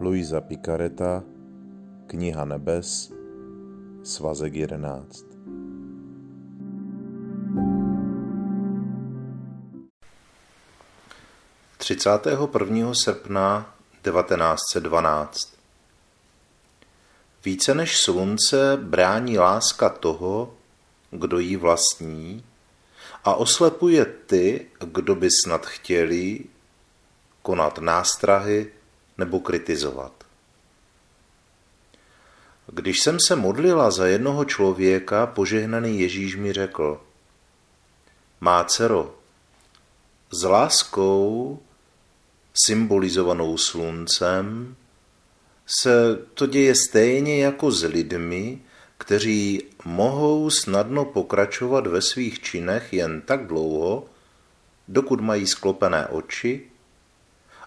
Luisa Picareta, Kniha nebes, svazek 11. Třicátého prvního srpna 1912 Více než slunce brání láska toho, kdo jí vlastní, a oslepuje ty, kdo by snad chtěli konat nástrahy nebo kritizovat. Když jsem se modlila za jednoho člověka, požehnaný Ježíš mi řekl, má dcero, s láskou symbolizovanou sluncem se to děje stejně jako s lidmi, kteří mohou snadno pokračovat ve svých činech jen tak dlouho, dokud mají sklopené oči,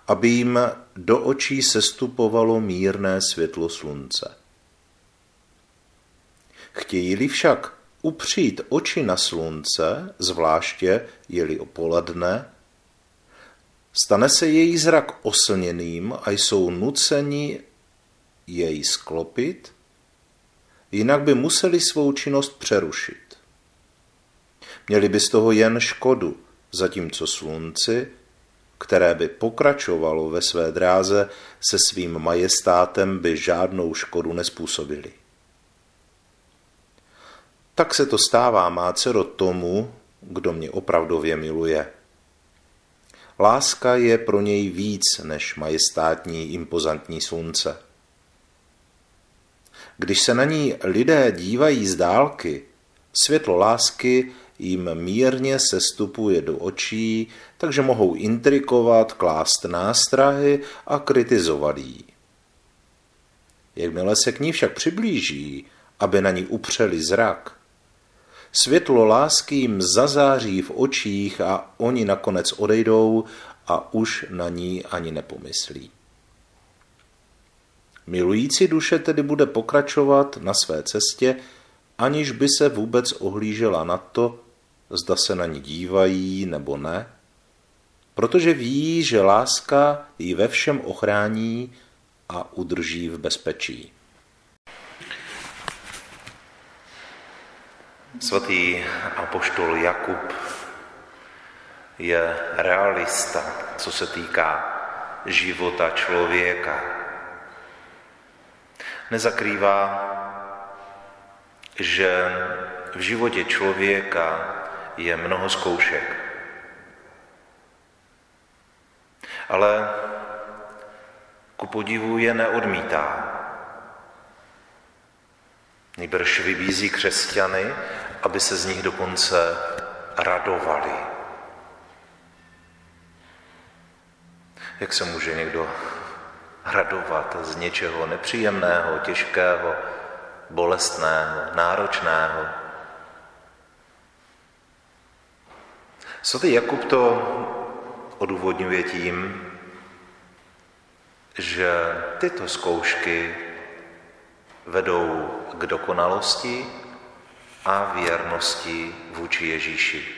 aby jim do očí sestupovalo mírné světlo slunce. Chtějí-li však upřít oči na slunce, zvláště je-li opoledne, stane se její zrak oslněným a jsou nuceni jej sklopit, jinak by museli svou činnost přerušit. Měli by z toho jen škodu, zatímco slunci, které by pokračovalo ve své dráze, se svým majestátem by žádnou škodu nespůsobili. Tak se to stává, má dcero, tomu, kdo mě opravdově miluje. Láska je pro něj víc než majestátní impozantní slunce. Když se na ní lidé dívají z dálky, světlo lásky jim mírně sestupuje do očí, takže mohou intrikovat, klást nástrahy a kritizovat jí. Jakmile se k ní však přiblíží, aby na ní upřeli zrak, světlo lásky jim zazáří v očích a oni nakonec odejdou a už na ní ani nepomyslí. Milující duše tedy bude pokračovat na své cestě, aniž by se vůbec ohlížela na to, zda se na ní dívají nebo ne, protože ví, že láska ji ve všem ochrání a udrží v bezpečí. Svatý apoštol Jakub je realista, co se týká života člověka. Nezakrývá, že v životě člověka je mnoho zkoušek. Ale ku podivu je neodmítá. Nýbrž vybízí křesťany, aby se z nich dokonce radovali. Jak se může někdo radovat z něčeho nepříjemného, těžkého, bolestného, náročného? Svatý Jakub to odůvodňuje tím, že tyto zkoušky vedou k dokonalosti a věrnosti vůči Ježíši.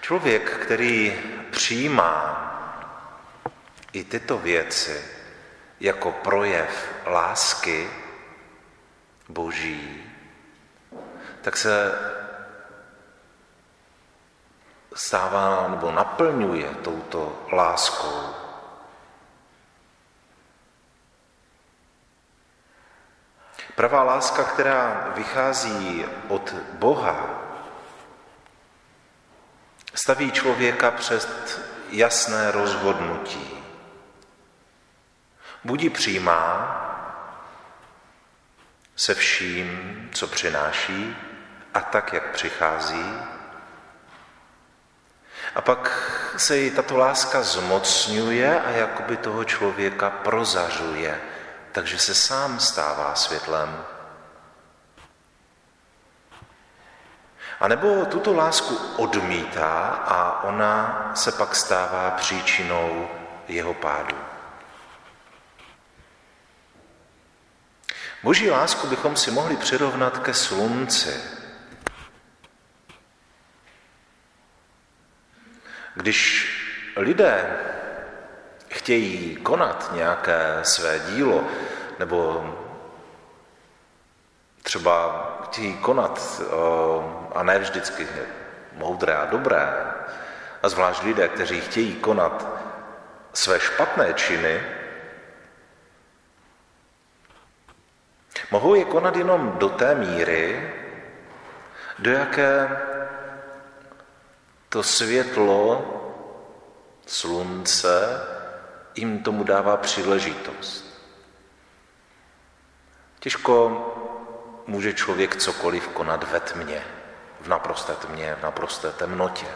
Člověk, který přijímá i tyto věci jako projev lásky Boží, tak se stává nebo naplňuje touto láskou. Pravá láska, která vychází od Boha, staví člověka před jasné rozhodnutí. Budí přijímá se vším, co přináší, a tak, jak přichází. A pak se jí tato láska zmocňuje a jakoby toho člověka prozařuje, takže se sám stává světlem. A nebo tuto lásku odmítá a ona se pak stává příčinou jeho pádu. Boží lásku bychom si mohli přirovnat ke slunci, Když lidé chtějí konat nějaké své dílo, nebo třeba chtějí konat, eh, a ne vždycky moudré a dobré, a zvlášť lidé, kteří chtějí konat své špatné činy, mohou je konat jenom do té míry, do jaké to světlo slunce jim tomu dává příležitost. Těžko může člověk cokoliv konat ve tmě, v naprosté tmě, v naprosté temnotě.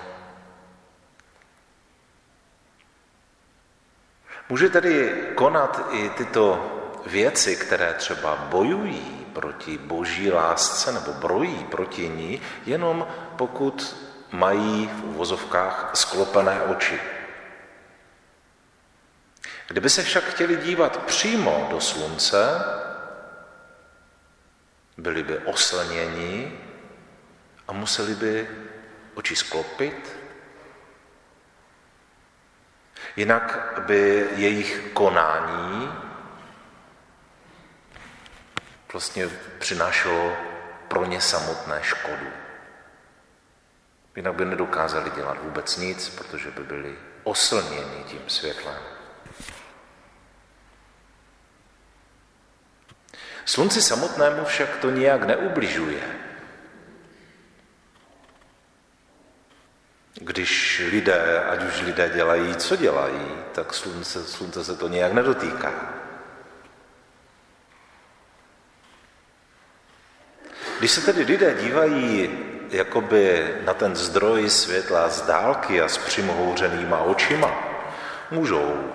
Může tedy konat i tyto věci, které třeba bojují proti boží lásce nebo brojí proti ní, jenom pokud mají v uvozovkách sklopené oči. Kdyby se však chtěli dívat přímo do slunce, byli by oslněni a museli by oči sklopit. Jinak by jejich konání vlastně přinášelo pro ně samotné škodu. Jinak by nedokázali dělat vůbec nic, protože by byli oslněni tím světlem. Slunci samotnému však to nijak neubližuje. Když lidé, ať už lidé dělají, co dělají, tak slunce, slunce se to nijak nedotýká. Když se tedy lidé dívají jakoby na ten zdroj světla z dálky a s přimohouřenýma očima, můžou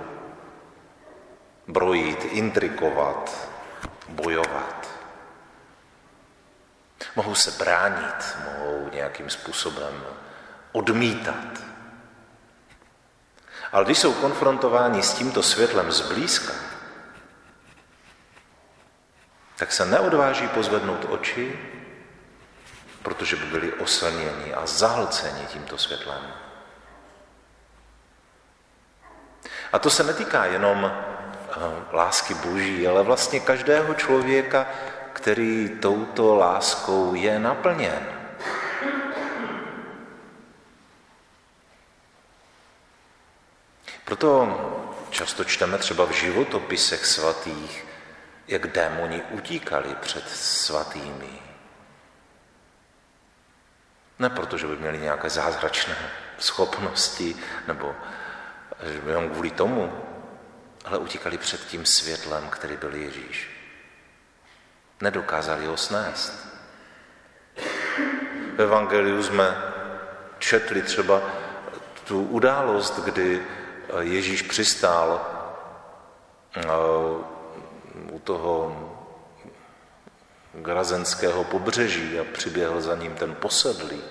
brojit, intrikovat, bojovat. Mohou se bránit, mohou nějakým způsobem odmítat. Ale když jsou konfrontováni s tímto světlem zblízka, tak se neodváží pozvednout oči, protože by byli oslněni a zahlceni tímto světlem. A to se netýká jenom eh, lásky boží, ale vlastně každého člověka, který touto láskou je naplněn. Proto často čteme třeba v životopisech svatých, jak démoni utíkali před svatými. Ne proto, že by měli nějaké zázračné schopnosti, nebo že by jenom kvůli tomu, ale utíkali před tím světlem, který byl Ježíš. Nedokázali ho snést. V Evangeliu jsme četli třeba tu událost, kdy Ježíš přistál eh, u toho grazenského pobřeží a přiběhl za ním ten posedlý.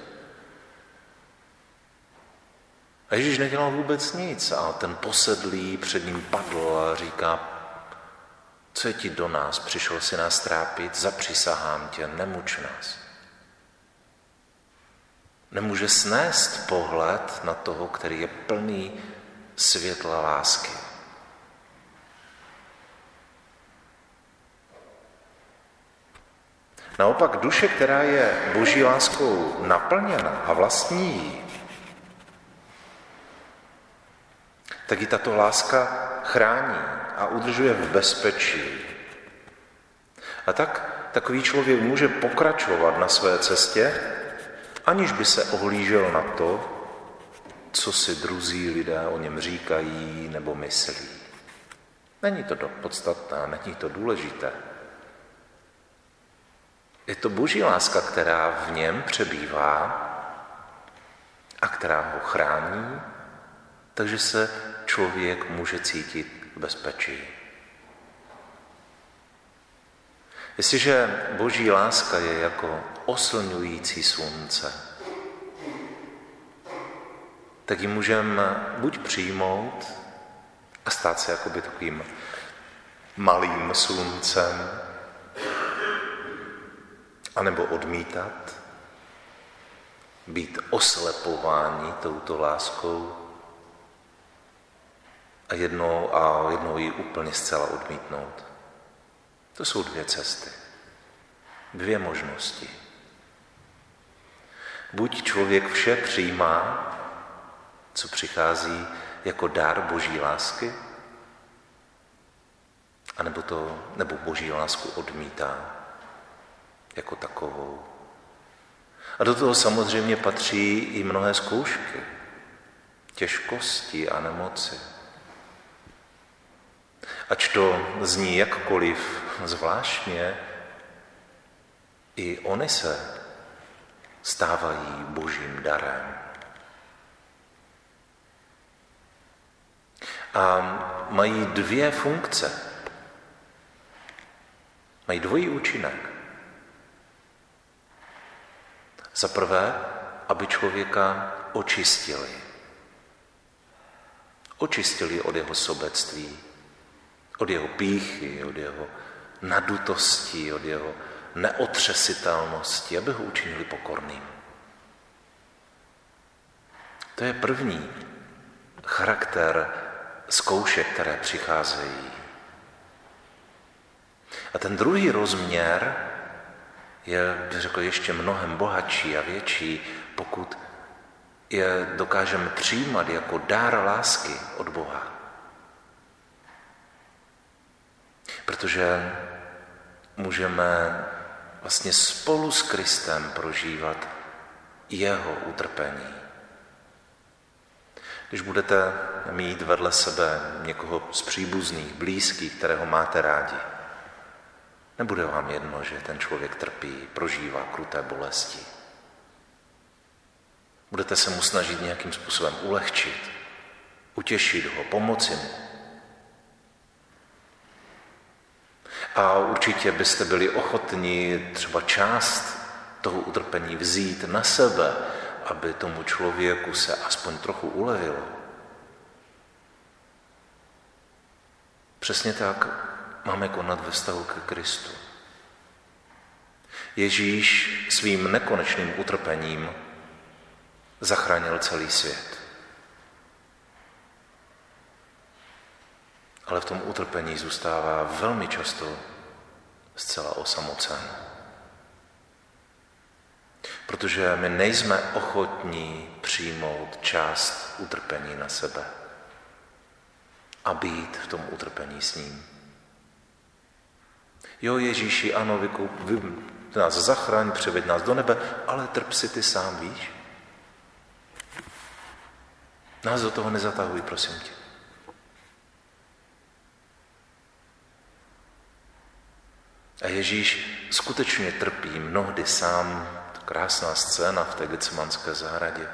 A Ježíš nedělal vůbec nic a ten posedlý před ním padl a říká, co je ti do nás, přišel si nás trápit, zapřisahám tě, nemuč nás. Nemůže snést pohled na toho, který je plný světla lásky. Naopak duše, která je boží láskou naplněna a vlastní jí, tak ji tato láska chrání a udržuje v bezpečí. A tak takový člověk může pokračovat na své cestě, aniž by se ohlížel na to, co si druzí lidé o něm říkají nebo myslí. Není to podstatné, není to důležité. Je to boží láska, která v něm přebývá a která ho chrání, takže se člověk může cítit v bezpečí. Jestliže boží láska je jako oslňující slunce, tak ji můžeme buď přijmout a stát se jakoby takovým malým sluncem, anebo odmítat, být oslepováni touto láskou a jednou, a jednou ji úplně zcela odmítnout. To jsou dvě cesty, dvě možnosti. Buď člověk vše přijímá, co přichází jako dár boží lásky, anebo, to, nebo boží lásku odmítá jako takovou. A do toho samozřejmě patří i mnohé zkoušky, těžkosti a nemoci. Ač to zní jakkoliv zvláštně, i oni se stávají božím darem. A mají dvě funkce. Mají dvojí účinek. Za prvé, aby člověka očistili. Očistili od jeho sobectví, od jeho píchy, od jeho nadutosti, od jeho neotřesitelnosti, aby ho učinili pokorným. To je první charakter zkoušek, které přicházejí. A ten druhý rozměr je, bych řekl, ještě mnohem bohatší a větší, pokud je dokážeme přijímat jako dár lásky od Boha. Protože můžeme vlastně spolu s Kristem prožívat jeho utrpení. Když budete mít vedle sebe někoho z příbuzných, blízkých, kterého máte rádi, nebude vám jedno, že ten člověk trpí, prožívá kruté bolesti. Budete se mu snažit nějakým způsobem ulehčit, utěšit ho, pomoci mu. A určitě byste byli ochotni třeba část toho utrpení vzít na sebe, aby tomu člověku se aspoň trochu ulevilo. Přesně tak máme konat ve vztahu ke Kristu. Ježíš svým nekonečným utrpením zachránil celý svět. Ale v tom utrpení zůstává velmi často zcela osamocen. Protože my nejsme ochotní přijmout část utrpení na sebe a být v tom utrpení s ním. Jo, Ježíši, ano, vy, vy nás zachraň, převeď nás do nebe, ale trp si ty sám, víš? Nás do toho nezatahuj, prosím tě. A Ježíš skutečně trpí mnohdy sám. Krásná scéna v té Getsemanské zahradě,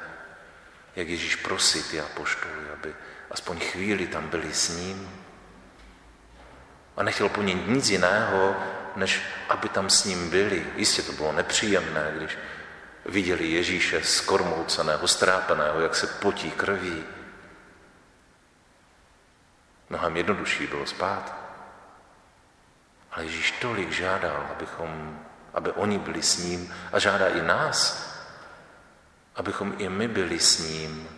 jak Ježíš prosí ty apoštoly, aby aspoň chvíli tam byli s ním. A nechtěl po něm nic jiného, než aby tam s ním byli. Jistě to bylo nepříjemné, když viděli Ježíše skormouceného, strápeného, jak se potí krví. Mnohem jednodušší bylo spát. Ale Ježíš tolik žádal, abychom, aby oni byli s ním a žádá i nás, abychom i my byli s ním.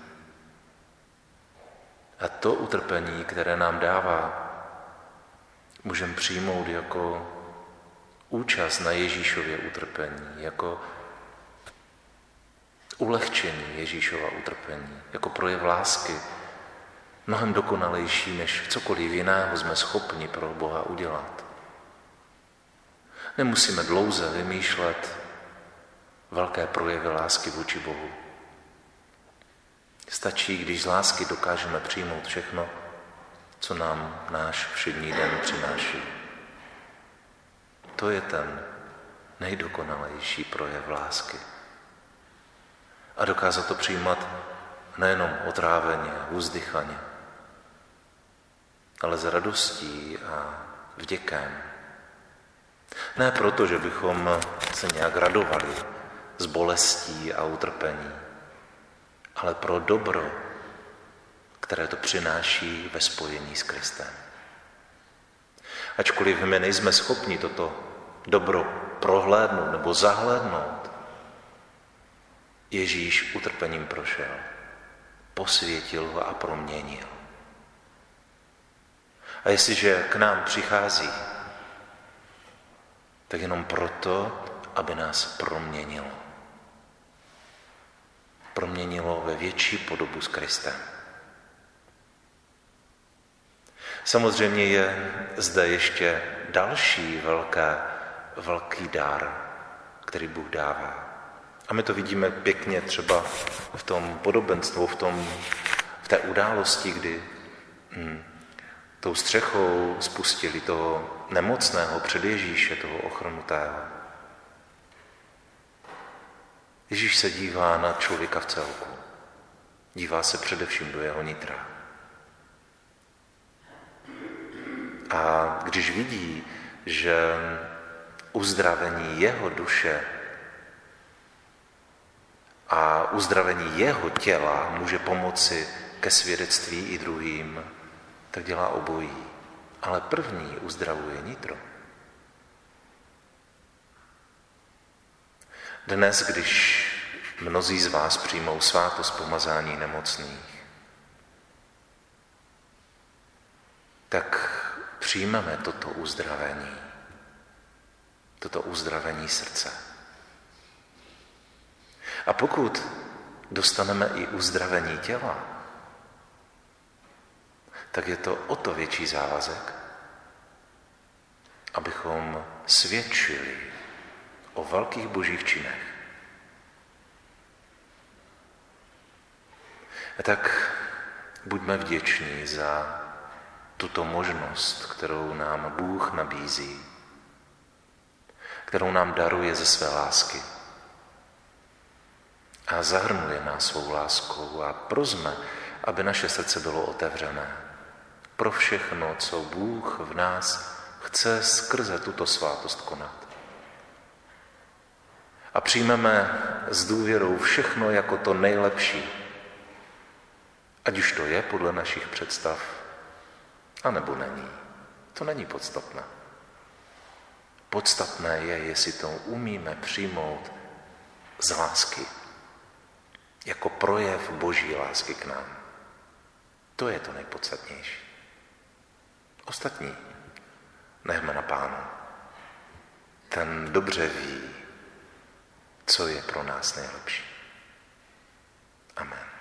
A to utrpení, které nám dává, můžeme přijmout jako účast na Ježíšově utrpení, jako ulehčení Ježíšova utrpení, jako projev lásky, mnohem dokonalejší, než cokoliv jiného jsme schopni pro Boha udělat. Nemusíme dlouze vymýšlet velké projevy lásky vůči Bohu. Stačí, když z lásky dokážeme přijmout všechno, co nám náš všední den přináší. To je ten nejdokonalejší projev lásky. A dokázat to přijímat nejenom otráveně, uzdychaně, ale s radostí a vděkem. Ne proto, že bychom se nějak radovali z bolestí a utrpení, ale pro dobro, které to přináší ve spojení s Kristem. Ačkoliv my nejsme schopni toto dobro prohlédnout nebo zahlédnout, Ježíš utrpením prošel, posvětil ho a proměnil. A jestliže k nám přichází, tak jenom proto, aby nás proměnilo. Proměnilo ve větší podobu s Kristem. Samozřejmě je zde ještě další velká, velký dar, který Bůh dává. A my to vidíme pěkně třeba v tom podobenstvu, v, tom, v té události, kdy hm, tou střechou spustili toho nemocného před Ježíše, toho ochrnutého. Ježíš se dívá na člověka v celku. Dívá se především do jeho nitra. A když vidí, že uzdravení jeho duše a uzdravení jeho těla může pomoci ke svědectví i druhým, tak dělá obojí. Ale první uzdravuje nitro. Dnes, když mnozí z vás přijmou svátost pomazání nemocných, tak přijmeme toto uzdravení, toto uzdravení srdce. A pokud dostaneme i uzdravení těla, tak je to o to větší závazek, abychom svědčili o velkých božích činech. A tak buďme vděční za tuto možnost, kterou nám Bůh nabízí, kterou nám daruje ze své lásky. A zahrnuje nás svou láskou a prozme, aby naše srdce bylo otevřené pro všechno, co Bůh v nás chce skrze tuto svátost konat. A přijmeme s důvěrou všechno jako to nejlepší, ať už to je podle našich představ, anebo není. To není podstatné. Podstatné je, jestli to umíme přijmout z lásky, jako projev boží lásky k nám. To je to nejpodstatnější. Ostatní nechme na pánu. Ten dobře ví, co je pro nás nejlepší. Amen.